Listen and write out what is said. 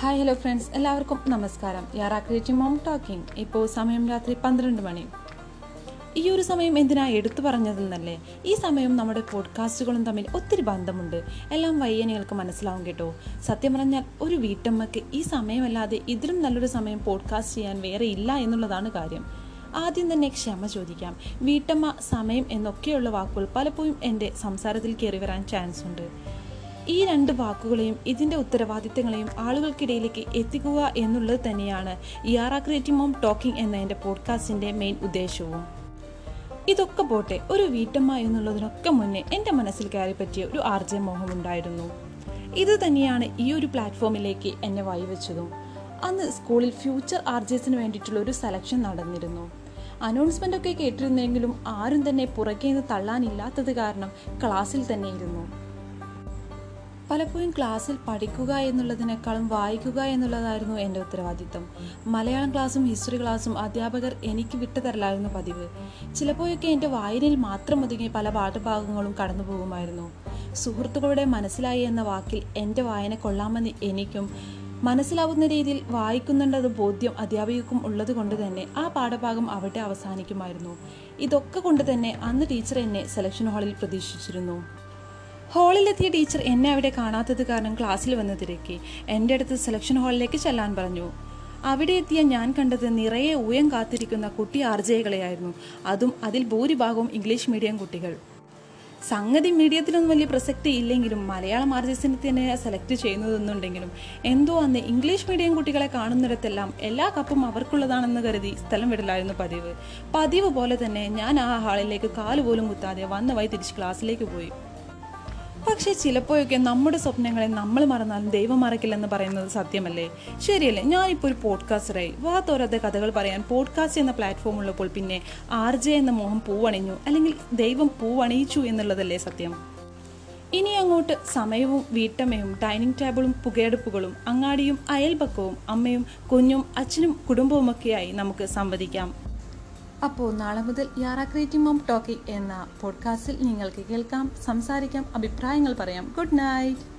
Hi hello friends എല്ലാവർക്കും നമസ്കാരം. യാറാ creative mom talking ഇപ്പോൾ സമയം രാത്രി പന്ത്രണ്ട് മണി. ഈ ഒരു സമയം എന്തിനാ എടുത്തു പറഞ്ഞതെന്നല്ലേ? ഈ സമയം നമ്മുടെ പോഡ്കാസ്റ്റുകളും തമ്മിൽ ഒത്തിരി ബന്ധമുണ്ട്. എല്ലാം വയ്യനികൾക്ക് മനസ്സിലാവും കേട്ടോ. സത്യം പറഞ്ഞാൽ ഒരു വീട്ടമ്മയ്ക്ക് ഈ സമയമല്ലാതെ ഇതിലും നല്ലൊരു സമയം പോഡ്കാസ്റ്റ് ചെയ്യാൻ വേറെ ഇല്ല എന്നുള്ളതാണ് കാര്യം. ആദ്യം തന്നെ ക്ഷമ ചോദിക്കാം. വീട്ടമ്മ സമയം എന്നൊക്കെയുള്ള വാക്കുകൾ പലപ്പോഴും എന്റെ സംസാരത്തിൽ കയറി വരാൻ ചാൻസ് ഉണ്ട്. ഈ രണ്ട് വാക്കുകളെയും ഇതിന്റെ ഉത്തരവാദിത്തങ്ങളെയും ആളുകൾക്കിടയിലേക്ക് എത്തിക്കുക എന്നുള്ളത് തന്നെയാണ് യാറ ക്രിയേറ്റീവ് മോം ടോക്കിംഗ് എന്ന എന്റെ പോഡ്കാസ്റ്റിന്റെ മെയിൻ ഉദ്ദേശവും. ഇതൊക്കെ പോട്ടെ ഒരു വീട്ടമ്മ എന്നുള്ളതിനൊക്കെ മുന്നേ എന്റെ മനസ്സിൽ കയറി പറ്റിയ ഒരു മോഹം ഉണ്ടായിരുന്നു. ഇത് തന്നെയാണ് ഈ ഒരു പ്ലാറ്റ്ഫോമിലേക്ക് എന്നെ വഴിവെച്ചതും. അന്ന് സ്കൂളിൽ ഫ്യൂച്ചർ ആർജേസിന് വേണ്ടിയിട്ടുള്ള ഒരു സെലക്ഷൻ നടന്നിരുന്നു. അനൗൺസ്മെന്റ് ഒക്കെ കേട്ടിരുന്നെങ്കിലും ആരും തന്നെ പുറകെ നിന്ന് തള്ളാനില്ലാത്തത് കാരണം ക്ലാസ്സിൽ തന്നെ ഇരുന്നു പലപ്പോഴും ക്ലാസ്സിൽ പഠിക്കുക എന്നുള്ളതിനേക്കാളും വായിക്കുക എന്നുള്ളതായിരുന്നു എന്റെ ഉത്തരവാദിത്തം മലയാളം ക്ലാസ്സും ഹിസ്റ്ററി ക്ലാസ്സും അധ്യാപകർ എനിക്ക് വിട്ടുതരലായിരുന്നു പതിവ്. ചിലപ്പോഴൊക്കെ എന്റെ വായനയിൽ മാത്രം ഒതുങ്ങി പല പാഠഭാഗങ്ങളും കടന്നു പോകുമായിരുന്നു സുഹൃത്തുക്കളുടെ മനസ്സിലായി എന്ന വാക്കിൽ എന്റെ വായന കൊള്ളാമെന്ന് എനിക്കും മനസ്സിലാവുന്ന രീതിയിൽ വായിക്കുന്നുണ്ടത് ബോധ്യം അധ്യാപികക്കും ഉള്ളത് കൊണ്ട് തന്നെ ആ പാഠഭാഗം അവിടെ അവസാനിക്കുമായിരുന്നു. ഇതൊക്കെ കൊണ്ട് തന്നെ അന്ന് ടീച്ചർ എന്നെ സെലക്ഷൻ ഹാളിൽ പ്രതീക്ഷിച്ചിരുന്നു. ഹാളിലെത്തിയ ടീച്ചർ എന്നെ അവിടെ കാണാത്തത് കാരണം ക്ലാസ്സിൽ വന്ന് തിരക്കി. എന്റെ അടുത്ത് സെലക്ഷൻ ഹാളിലേക്ക് ചെല്ലാൻ പറഞ്ഞു. അവിടെ എത്തിയ ഞാൻ കണ്ടത് നിറയെ ഊയം കാത്തിരിക്കുന്ന കുട്ടി ആർജയകളെയായിരുന്നു അതും അതിൽ ഭൂരിഭാഗവും ഇംഗ്ലീഷ് മീഡിയം കുട്ടികൾ. സംഗതി മീഡിയത്തിലൊന്നും വലിയ പ്രസക്തി ഇല്ലെങ്കിലും മലയാളം ആർജസിനെ തന്നെ സെലക്ട് ചെയ്യുന്നതെന്നുണ്ടെങ്കിലും എന്തോ അന്ന് ഇംഗ്ലീഷ് മീഡിയം കുട്ടികളെ കാണുന്നിടത്തെല്ലാം എല്ലാ കപ്പും അവർക്കുള്ളതാണെന്ന് കരുതി സ്ഥലം വിടലായിരുന്നു പതിവ്. പതിവ് പോലെ തന്നെ ഞാൻ ആ ഹാളിലേക്ക് കാലുപോലും കുത്താതെ വന്ന വഴി തിരിച്ച് ക്ലാസ്സിലേക്ക് പോയി. പക്ഷേ ചിലപ്പോഴൊക്കെ നമ്മുടെ സ്വപ്നങ്ങളെ നമ്മൾ മറന്നാലും ദൈവം മറക്കില്ലെന്ന് പറയുന്നത് സത്യമല്ലേ? ശരിയല്ലേ ഞാനിപ്പോൾ ഒരു പോഡ്കാസ്റ്ററായി. വാ തോരാത്ത കഥകൾ പറയാൻ പോഡ്കാസ്റ്റ് എന്ന പ്ലാറ്റ്ഫോം ഉള്ളപ്പോൾ പിന്നെ ആർ ജെ എന്ന മോഹം പൂവണിഞ്ഞു അല്ലെങ്കിൽ ദൈവം പൂവണിയിച്ചു എന്നുള്ളതല്ലേ സത്യം? ഇനി അങ്ങോട്ട് സമയവും വീട്ടമ്മയും ഡൈനിങ് ടേബിളും പുകയെടുപ്പുകളും അങ്ങാടിയും അയൽപക്കവും അമ്മയും കുഞ്ഞും അച്ഛനും കുടുംബവുമൊക്കെയായി നമുക്ക് സംവദിക്കാം. അപ്പോൾ നാളെ മുതൽ യാറാ ക്രിയേറ്റീവ് മോം ടോക്കി എന്ന പോഡ്കാസ്റ്റിൽ നിങ്ങൾക്ക് കേൾക്കാം സംസാരിക്കാം അഭിപ്രായങ്ങൾ പറയാം. Good night